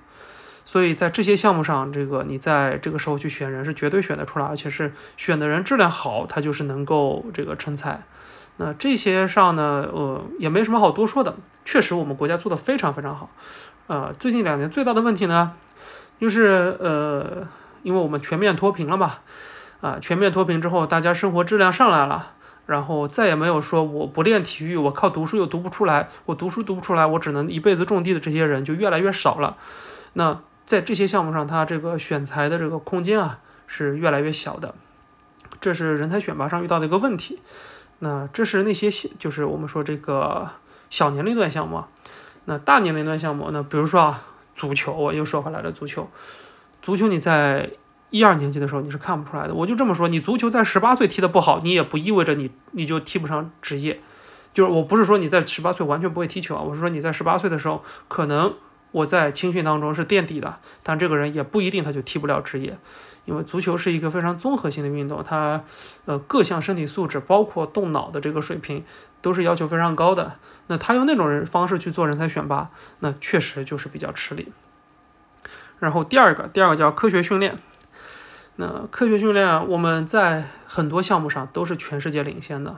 所以在这些项目上，这个你在这个时候去选人是绝对选得出来，而且是选的人质量好，他就是能够这个成才。那这些上呢，呃，也没什么好多说的，确实我们国家做的非常非常好。呃，最近两年最大的问题呢，就是呃，因为我们全面脱贫了嘛。啊，全面脱贫之后，大家生活质量上来了，然后再也没有说我不练体育，我靠读书又读不出来，我读书读不出来，我只能一辈子种地的这些人就越来越少了。那在这些项目上，它这个选材的这个空间啊是越来越小的，这是人才选拔上遇到的一个问题。那这是那些就是我们说这个小年龄段项目，那大年龄段项目，那比如说啊，足球，我又说回来了，足球，足球你在。一二年级的时候你是看不出来的，我就这么说，你足球在十八岁踢得不好，你也不意味着你你就踢不上职业。就是我不是说你在十八岁完全不会踢球啊，我是说你在十八岁的时候，可能我在青训当中是垫底的，但这个人也不一定他就踢不了职业，因为足球是一个非常综合性的运动，它呃各项身体素质，包括动脑的这个水平，都是要求非常高的。那他用那种人方式去做人才选拔，那确实就是比较吃力。然后第二个，第二个叫科学训练。那科学训练，我们在很多项目上都是全世界领先的。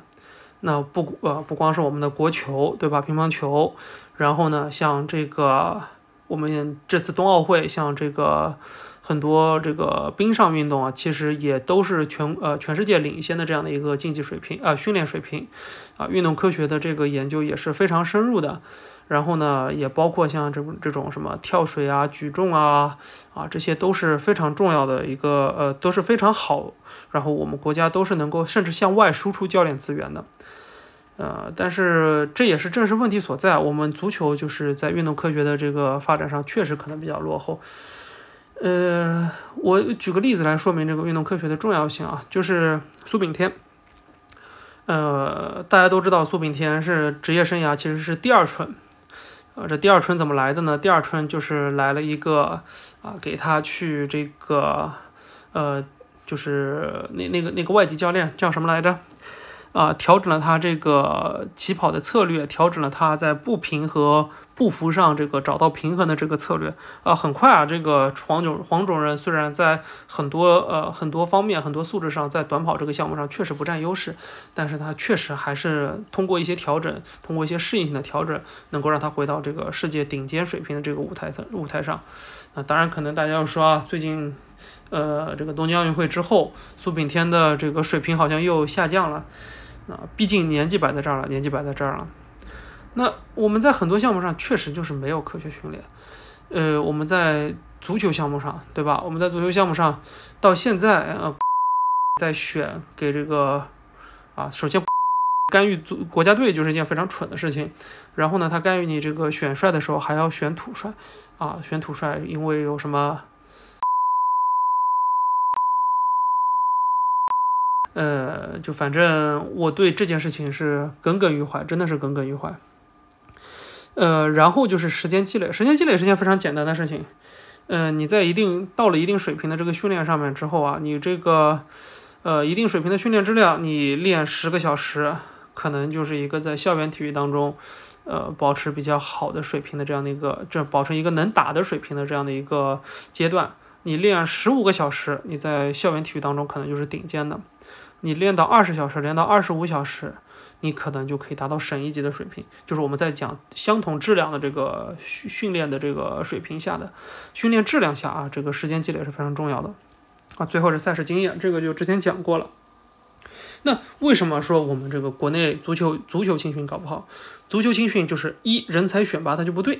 那不呃不光是我们的国球，对吧？乒乓球，然后呢，像这个我们这次冬奥会，像这个很多这个冰上运动啊，其实也都是全呃全世界领先的这样的一个竞技水平啊，训练水平啊，运动科学的这个研究也是非常深入的。然后呢，也包括像这种这种什么跳水啊、举重啊，啊，这些都是非常重要的一个呃，都是非常好。然后我们国家都是能够甚至向外输出教练资源的。呃，但是这也是正是问题所在。我们足球就是在运动科学的这个发展上确实可能比较落后。呃，我举个例子来说明这个运动科学的重要性啊，就是苏炳添。呃，大家都知道苏炳添是职业生涯其实是第二春。呃，这第二春怎么来的呢？第二春就是来了一个啊，给他去这个呃，就是那那个那个外籍教练叫什么来着？啊，调整了他这个起跑的策略，调整了他在步频和步幅上这个找到平衡的这个策略。啊，很快啊，这个黄种黄种人虽然在很多呃很多方面很多素质上在短跑这个项目上确实不占优势，但是他确实还是通过一些调整，通过一些适应性的调整，能够让他回到这个世界顶尖水平的这个舞台上舞台上。啊，当然可能大家要说啊，最近呃这个东京奥运会之后，苏炳添的这个水平好像又下降了。啊，毕竟年纪摆在这儿了，年纪摆在这儿了。那我们在很多项目上确实就是没有科学训练。呃，我们在足球项目上，对吧？我们在足球项目上到现在呃，在选给这个啊，首先干预足国家队就是一件非常蠢的事情。然后呢，他干预你这个选帅的时候还要选土帅啊，选土帅，因为有什么？呃，就反正我对这件事情是耿耿于怀，真的是耿耿于怀。呃，然后就是时间积累，时间积累是件非常简单的事情。嗯，你在一定到了一定水平的这个训练上面之后啊，你这个呃一定水平的训练质量，你练十个小时，可能就是一个在校园体育当中，呃，保持比较好的水平的这样的一个，这保持一个能打的水平的这样的一个阶段。你练十五个小时，你在校园体育当中可能就是顶尖的。你练到二十小时，练到二十五小时，你可能就可以达到省一级的水平。就是我们在讲相同质量的这个训训练的这个水平下的训练质量下啊，这个时间积累是非常重要的啊。最后是赛事经验，这个就之前讲过了。那为什么说我们这个国内足球足球青训搞不好？足球青训就是一人才选拔它就不对。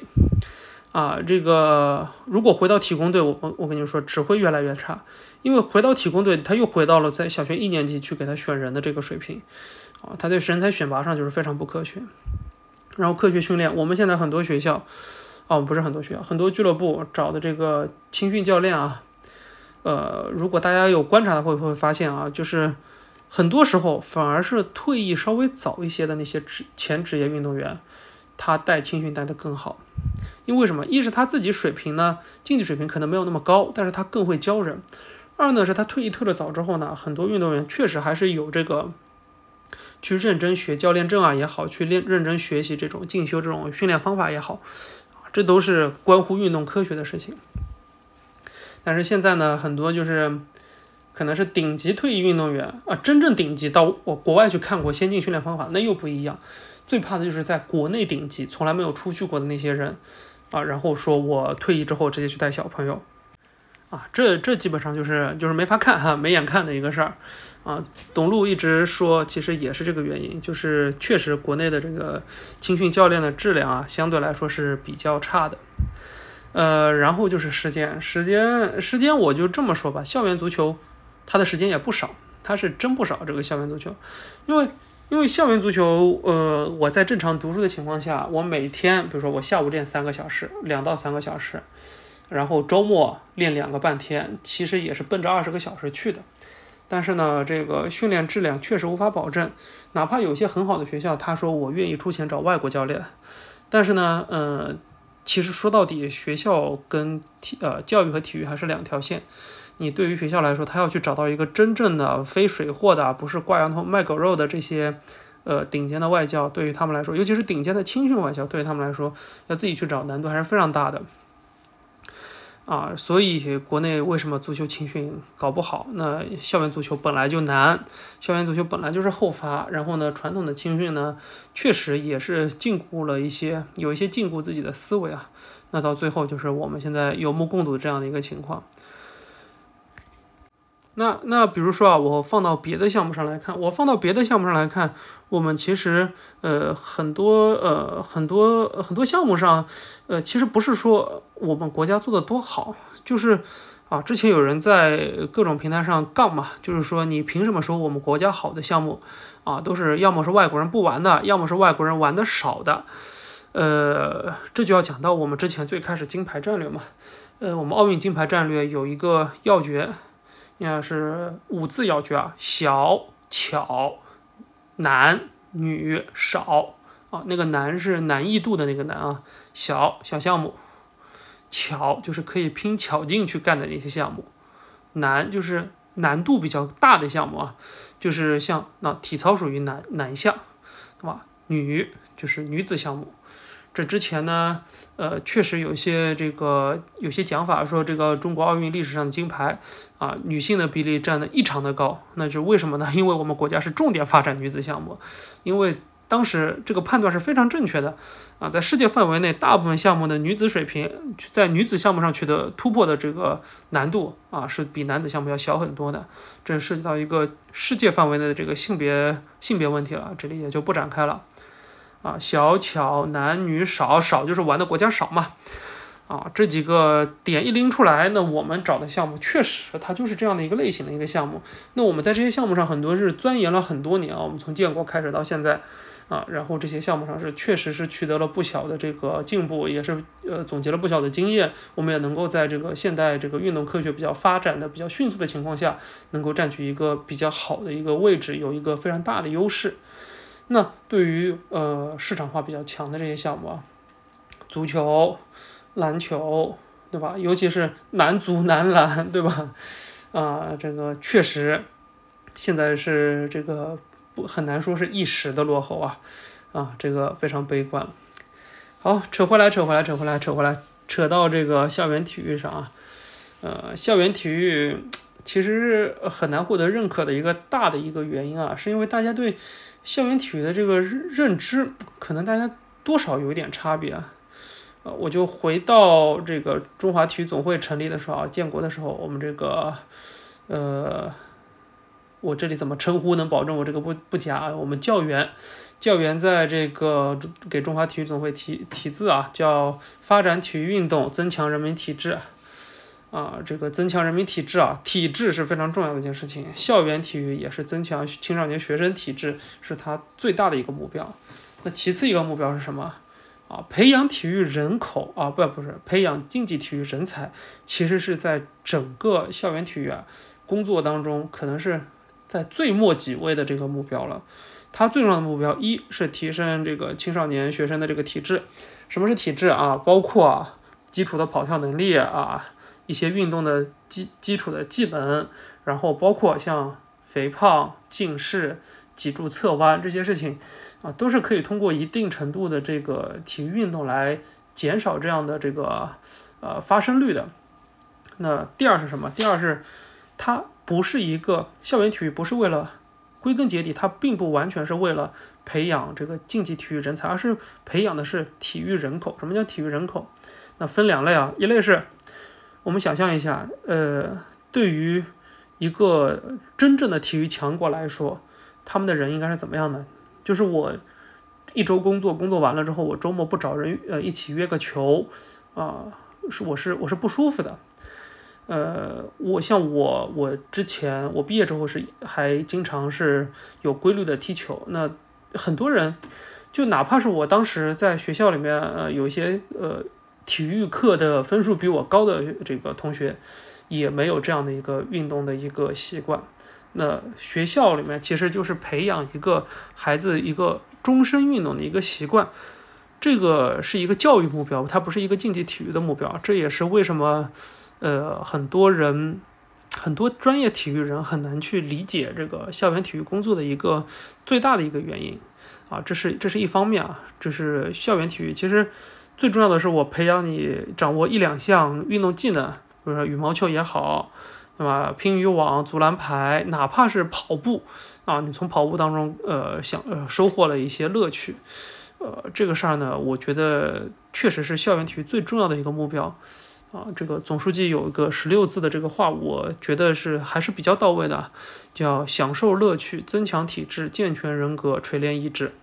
啊，这个如果回到体工队，我我我跟你说，只会越来越差，因为回到体工队，他又回到了在小学一年级去给他选人的这个水平，啊，他在人才选拔上就是非常不科学。然后科学训练，我们现在很多学校，哦，不是很多学校，很多俱乐部找的这个青训教练啊，呃，如果大家有观察的会会发现啊，就是很多时候反而是退役稍微早一些的那些职前职业运动员，他带青训带的更好。因为什么？一是他自己水平呢，竞技水平可能没有那么高，但是他更会教人。二呢是他退役退的早之后呢，很多运动员确实还是有这个去认真学教练证啊也好，去练认真学习这种进修这种训练方法也好，这都是关乎运动科学的事情。但是现在呢，很多就是可能是顶级退役运动员啊，真正顶级到我国外去看过先进训练方法，那又不一样。最怕的就是在国内顶级从来没有出去过的那些人。啊，然后说我退役之后直接去带小朋友，啊，这这基本上就是就是没法看哈，没眼看的一个事儿，啊，董路一直说其实也是这个原因，就是确实国内的这个青训教练的质量啊，相对来说是比较差的，呃，然后就是时间，时间，时间，我就这么说吧，校园足球它的时间也不少，它是真不少这个校园足球，因为。因为校园足球，呃，我在正常读书的情况下，我每天，比如说我下午练三个小时，两到三个小时，然后周末练两个半天，其实也是奔着二十个小时去的。但是呢，这个训练质量确实无法保证。哪怕有些很好的学校，他说我愿意出钱找外国教练，但是呢，呃，其实说到底，学校跟体呃教育和体育还是两条线。你对于学校来说，他要去找到一个真正的非水货的，不是挂羊头卖狗肉的这些，呃，顶尖的外教，对于他们来说，尤其是顶尖的青训外教，对于他们来说，要自己去找难度还是非常大的。啊，所以国内为什么足球青训搞不好？那校园足球本来就难，校园足球本来就是后发，然后呢，传统的青训呢，确实也是禁锢了一些，有一些禁锢自己的思维啊。那到最后就是我们现在有目共睹这样的一个情况。那那比如说啊，我放到别的项目上来看，我放到别的项目上来看，我们其实呃很多呃很多很多项目上，呃其实不是说我们国家做的多好，就是啊，之前有人在各种平台上杠嘛，就是说你凭什么说我们国家好的项目啊，都是要么是外国人不玩的，要么是外国人玩的少的。呃，这就要讲到我们之前最开始金牌战略嘛。呃，我们奥运金牌战略有一个要诀，应该是五字要诀啊：小、巧、男、女、少啊。那个难是难易度的那个难啊。小小项目。巧就是可以拼巧劲去干的那些项目，难就是难度比较大的项目啊，就是像那体操属于男男项，对吧？女就是女子项目，这之前呢，呃，确实有些这个有些讲法说这个中国奥运历史上的金牌啊，女性的比例占的异常的高，那是为什么呢？因为我们国家是重点发展女子项目，因为。当时这个判断是非常正确的，啊，在世界范围内，大部分项目的女子水平，在女子项目上取得突破的这个难度啊，是比男子项目要小很多的。这涉及到一个世界范围内的这个性别性别问题了，这里也就不展开了。啊，小巧男女少，少就是玩的国家少嘛。啊，这几个点一拎出来，那我们找的项目确实它就是这样的一个类型的一个项目。那我们在这些项目上很多是钻研了很多年啊，我们从建国开始到现在。啊，然后这些项目上是确实是取得了不小的这个进步，也是呃总结了不小的经验。我们也能够在这个现代这个运动科学比较发展的比较迅速的情况下，能够占据一个比较好的一个位置，有一个非常大的优势。那对于呃市场化比较强的这些项目啊，足球、篮球，对吧？尤其是男足、男篮，对吧？啊，这个确实现在是这个。不很难说是一时的落后啊，啊，这个非常悲观。好，扯回来，扯回来，扯回来，扯回来，扯到这个校园体育上啊，呃，校园体育其实是很难获得认可的一个大的一个原因啊，是因为大家对校园体育的这个认知，可能大家多少有一点差别啊。呃，我就回到这个中华体育总会成立的时候啊，建国的时候，我们这个，呃。我这里怎么称呼能保证我这个不不假啊？我们教员，教员在这个给中华体育总会题题字啊，叫发展体育运动，增强人民体质，啊，这个增强人民体质啊，体质是非常重要的一件事情。校园体育也是增强青少年学生体质，是他最大的一个目标。那其次一个目标是什么？啊，培养体育人口啊，不不是培养竞技体育人才，其实是在整个校园体育啊工作当中可能是。在最末几位的这个目标了，它最重要的目标一是提升这个青少年学生的这个体质。什么是体质啊？包括基础的跑跳能力啊，一些运动的基基础的技能，然后包括像肥胖、近视、脊柱侧弯这些事情啊，都是可以通过一定程度的这个体育运动来减少这样的这个呃发生率的。那第二是什么？第二是它。不是一个校园体育，不是为了，归根结底，它并不完全是为了培养这个竞技体育人才，而是培养的是体育人口。什么叫体育人口？那分两类啊，一类是我们想象一下，呃，对于一个真正的体育强国来说，他们的人应该是怎么样的？就是我一周工作，工作完了之后，我周末不找人呃一起约个球啊，是我是我是不舒服的。呃，我像我，我之前我毕业之后是还经常是有规律的踢球。那很多人，就哪怕是我当时在学校里面，呃，有一些呃体育课的分数比我高的这个同学，也没有这样的一个运动的一个习惯。那学校里面其实就是培养一个孩子一个终身运动的一个习惯，这个是一个教育目标，它不是一个竞技体育的目标。这也是为什么。呃，很多人，很多专业体育人很难去理解这个校园体育工作的一个最大的一个原因啊，这是这是一方面啊，这是校园体育。其实最重要的是我培养你掌握一两项运动技能，比如说羽毛球也好，对吧？乒羽网、足篮排，哪怕是跑步啊，你从跑步当中呃想呃收获了一些乐趣，呃，这个事儿呢，我觉得确实是校园体育最重要的一个目标。啊，这个总书记有一个十六字的这个话，我觉得是还是比较到位的，叫享受乐趣，增强体质，健全人格，锤炼意志。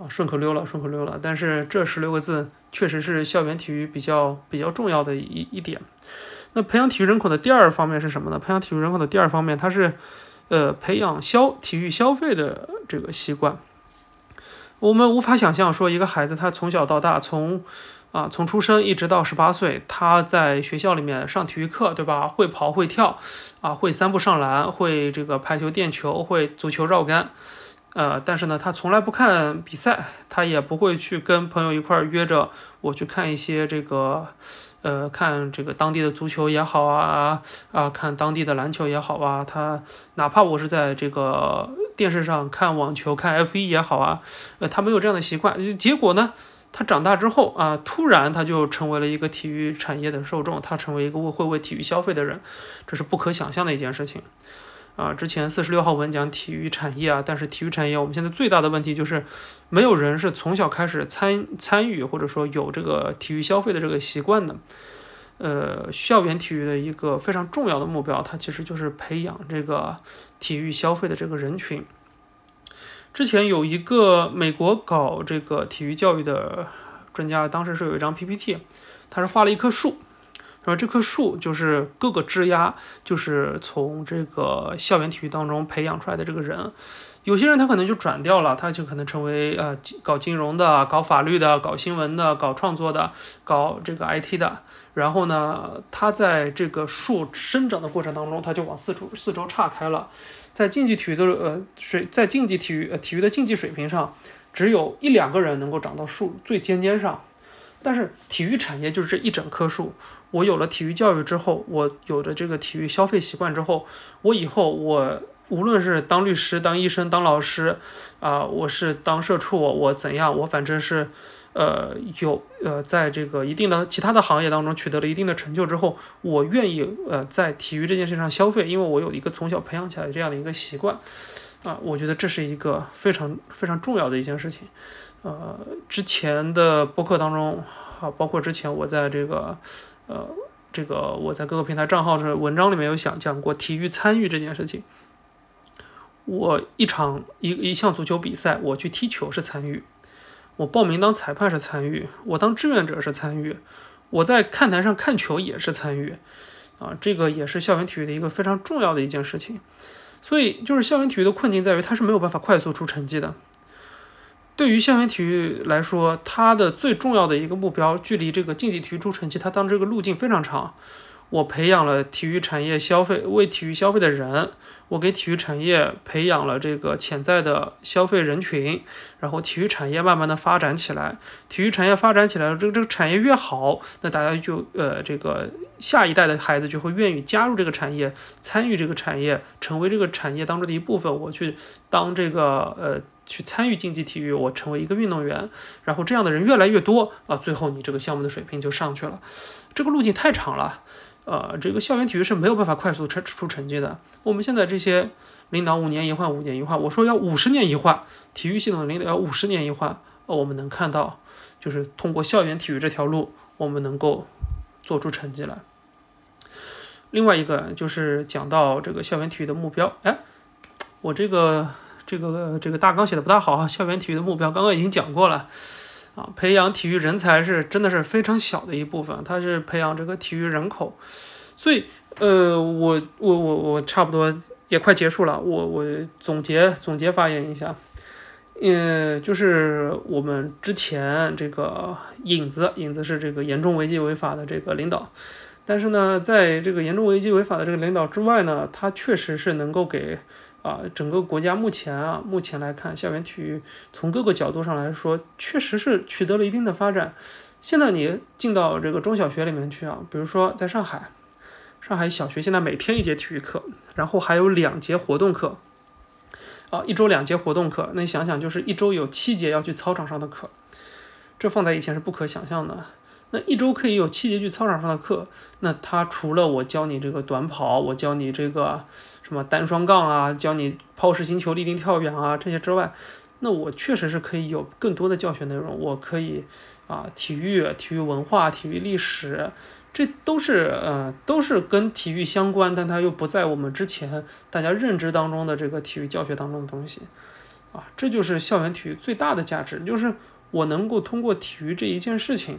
啊，顺口溜了，顺口溜了。但是这十六个字确实是校园体育比较比较重要的一一点。那培养体育人口的第二方面是什么呢？培养体育人口的第二方面，它是呃培养消体育消费的这个习惯。我们无法想象说一个孩子他从小到大从啊，从出生一直到十八岁，他在学校里面上体育课，对吧？会跑会跳，啊，会三步上篮，会这个排球、垫球，会足球绕杆，呃，但是呢，他从来不看比赛，他也不会去跟朋友一块儿约着我去看一些这个，呃，看这个当地的足球也好啊，啊，看当地的篮球也好啊，他哪怕我是在这个电视上看网球、看 F 一也好啊，呃，他没有这样的习惯，结果呢？他长大之后啊，突然他就成为了一个体育产业的受众，他成为一个会为体育消费的人，这是不可想象的一件事情啊。之前四十六号文讲体育产业啊，但是体育产业我们现在最大的问题就是，没有人是从小开始参参与或者说有这个体育消费的这个习惯的。呃，校园体育的一个非常重要的目标，它其实就是培养这个体育消费的这个人群。之前有一个美国搞这个体育教育的专家，当时是有一张 PPT，他是画了一棵树，说这棵树就是各个枝丫，就是从这个校园体育当中培养出来的这个人。有些人他可能就转掉了，他就可能成为呃搞金融的、搞法律的、搞新闻的、搞创作的、搞这个 IT 的。然后呢，他在这个树生长的过程当中，他就往四处四周岔开了。在竞技体育的呃水，在竞技体育呃体育的竞技水平上，只有一两个人能够长到树最尖尖上。但是体育产业就是这一整棵树。我有了体育教育之后，我有了这个体育消费习惯之后，我以后我无论是当律师、当医生、当老师，啊，我是当社畜，我怎样，我反正是。呃，有呃，在这个一定的其他的行业当中取得了一定的成就之后，我愿意呃在体育这件事上消费，因为我有一个从小培养起来的这样的一个习惯，啊，我觉得这是一个非常非常重要的一件事情。呃，之前的播客当中啊，包括之前我在这个呃这个我在各个平台账号的文章里面有想讲过体育参与这件事情。我一场一一项足球比赛，我去踢球是参与。我报名当裁判是参与，我当志愿者是参与，我在看台上看球也是参与，啊，这个也是校园体育的一个非常重要的一件事情。所以，就是校园体育的困境在于，它是没有办法快速出成绩的。对于校园体育来说，它的最重要的一个目标，距离这个竞技体育出成绩，它当这个路径非常长。我培养了体育产业消费为体育消费的人。我给体育产业培养了这个潜在的消费人群，然后体育产业慢慢的发展起来。体育产业发展起来了，这个这个产业越好，那大家就呃这个下一代的孩子就会愿意加入这个产业，参与这个产业，成为这个产业当中的一部分。我去当这个呃去参与竞技体育，我成为一个运动员，然后这样的人越来越多啊，最后你这个项目的水平就上去了。这个路径太长了。呃，这个校园体育是没有办法快速出出成绩的。我们现在这些领导五年一换，五年一换，我说要五十年一换，体育系统的领导要五十年一换。呃，我们能看到，就是通过校园体育这条路，我们能够做出成绩来。另外一个就是讲到这个校园体育的目标，哎，我这个这个这个大纲写的不大好啊。校园体育的目标刚刚已经讲过了。培养体育人才是真的是非常小的一部分，它是培养这个体育人口，所以呃，我我我我差不多也快结束了，我我总结总结发言一下，嗯，就是我们之前这个影子影子是这个严重违纪违法的这个领导，但是呢，在这个严重违纪违法的这个领导之外呢，他确实是能够给。啊，整个国家目前啊，目前来看，校园体育从各个角度上来说，确实是取得了一定的发展。现在你进到这个中小学里面去啊，比如说在上海，上海小学现在每天一节体育课，然后还有两节活动课，啊，一周两节活动课，那你想想，就是一周有七节要去操场上的课，这放在以前是不可想象的。那一周可以有七节去操场上的课，那他除了我教你这个短跑，我教你这个什么单双杠啊，教你抛式星球、立定跳远啊这些之外，那我确实是可以有更多的教学内容。我可以啊，体育、体育文化、体育历史，这都是呃都是跟体育相关，但它又不在我们之前大家认知当中的这个体育教学当中的东西啊，这就是校园体育最大的价值，就是我能够通过体育这一件事情。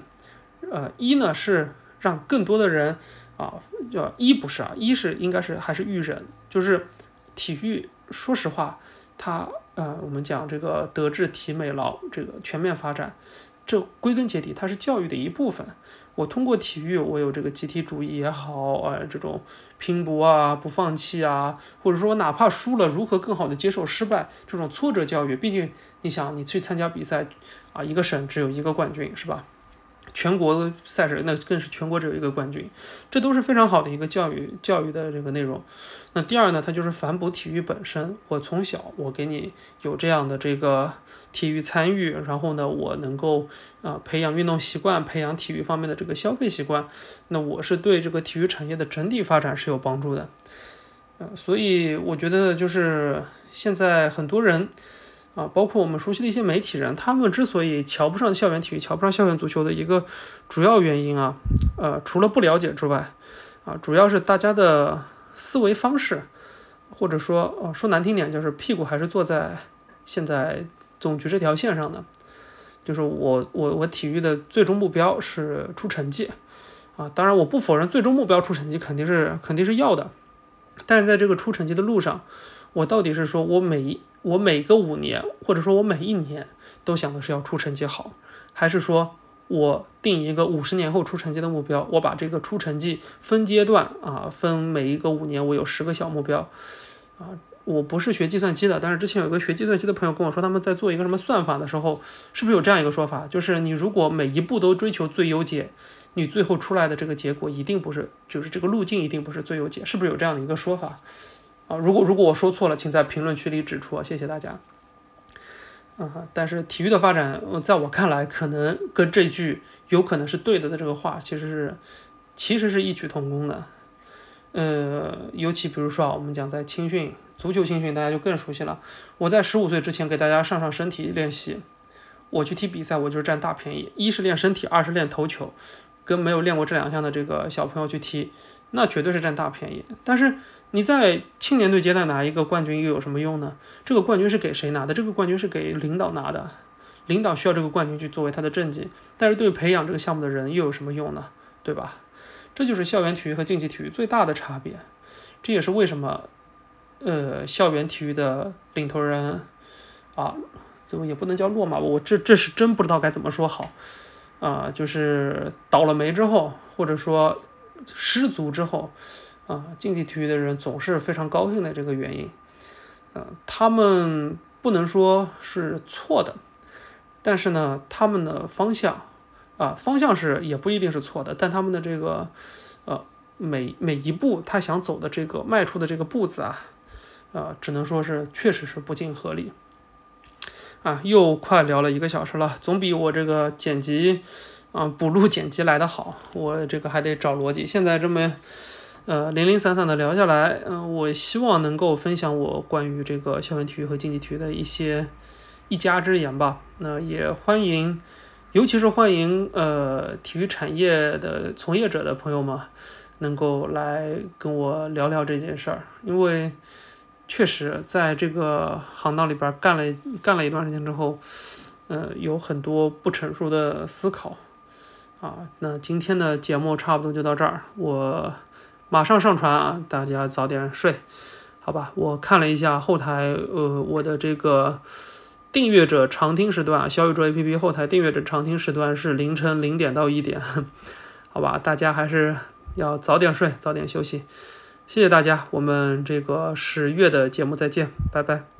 呃，一呢是让更多的人啊，叫一不是啊，一是应该是还是育人，就是体育，说实话，它呃，我们讲这个德智体美劳这个全面发展，这归根结底它是教育的一部分。我通过体育，我有这个集体主义也好，呃，这种拼搏啊，不放弃啊，或者说哪怕输了，如何更好的接受失败，这种挫折教育。毕竟你想，你去参加比赛啊，一个省只有一个冠军，是吧？全国赛事那更是全国只有一个冠军，这都是非常好的一个教育教育的这个内容。那第二呢，它就是反哺体育本身。我从小我给你有这样的这个体育参与，然后呢，我能够啊培养运动习惯，培养体育方面的这个消费习惯。那我是对这个体育产业的整体发展是有帮助的。呃，所以我觉得就是现在很多人。啊，包括我们熟悉的一些媒体人，他们之所以瞧不上校园体育、瞧不上校园足球的一个主要原因啊，呃，除了不了解之外，啊，主要是大家的思维方式，或者说，呃，说难听点，就是屁股还是坐在现在总局这条线上的。就是我，我，我体育的最终目标是出成绩，啊，当然我不否认最终目标出成绩肯定是肯定是要的，但是在这个出成绩的路上，我到底是说我每一。我每个五年，或者说我每一年都想的是要出成绩好，还是说我定一个五十年后出成绩的目标？我把这个出成绩分阶段啊，分每一个五年，我有十个小目标啊。我不是学计算机的，但是之前有个学计算机的朋友跟我说，他们在做一个什么算法的时候，是不是有这样一个说法？就是你如果每一步都追求最优解，你最后出来的这个结果一定不是，就是这个路径一定不是最优解，是不是有这样的一个说法？啊，如果如果我说错了，请在评论区里指出，谢谢大家。嗯，但是体育的发展，在我看来，可能跟这句有可能是对的的这个话，其实是其实是异曲同工的。呃，尤其比如说啊，我们讲在青训，足球青训，大家就更熟悉了。我在十五岁之前给大家上上身体练习，我去踢比赛，我就是占大便宜。一是练身体，二是练头球，跟没有练过这两项的这个小朋友去踢，那绝对是占大便宜。但是。你在青年队阶段拿一个冠军又有什么用呢？这个冠军是给谁拿的？这个冠军是给领导拿的，领导需要这个冠军去作为他的政绩。但是对培养这个项目的人又有什么用呢？对吧？这就是校园体育和竞技体育最大的差别。这也是为什么，呃，校园体育的领头人啊，怎么也不能叫落马我这这是真不知道该怎么说好啊，就是倒了霉之后，或者说失足之后。啊，竞技体育的人总是非常高兴的这个原因，呃，他们不能说是错的，但是呢，他们的方向，啊，方向是也不一定是错的，但他们的这个，呃，每每一步他想走的这个迈出的这个步子啊，啊，只能说是确实是不尽合理，啊，又快聊了一个小时了，总比我这个剪辑，啊，补录剪辑来的好，我这个还得找逻辑，现在这么。呃，零零散散的聊下来，嗯，我希望能够分享我关于这个校园体育和竞技体育的一些一家之言吧。那也欢迎，尤其是欢迎呃体育产业的从业者的朋友们，能够来跟我聊聊这件事儿。因为确实在这个行当里边干了干了一段时间之后，呃，有很多不成熟的思考。啊，那今天的节目差不多就到这儿，我。马上上传啊！大家早点睡，好吧？我看了一下后台，呃，我的这个订阅者常听时段，小宇宙 APP 后台订阅者常听时段是凌晨零点到一点，好吧？大家还是要早点睡，早点休息。谢谢大家，我们这个十月的节目再见，拜拜。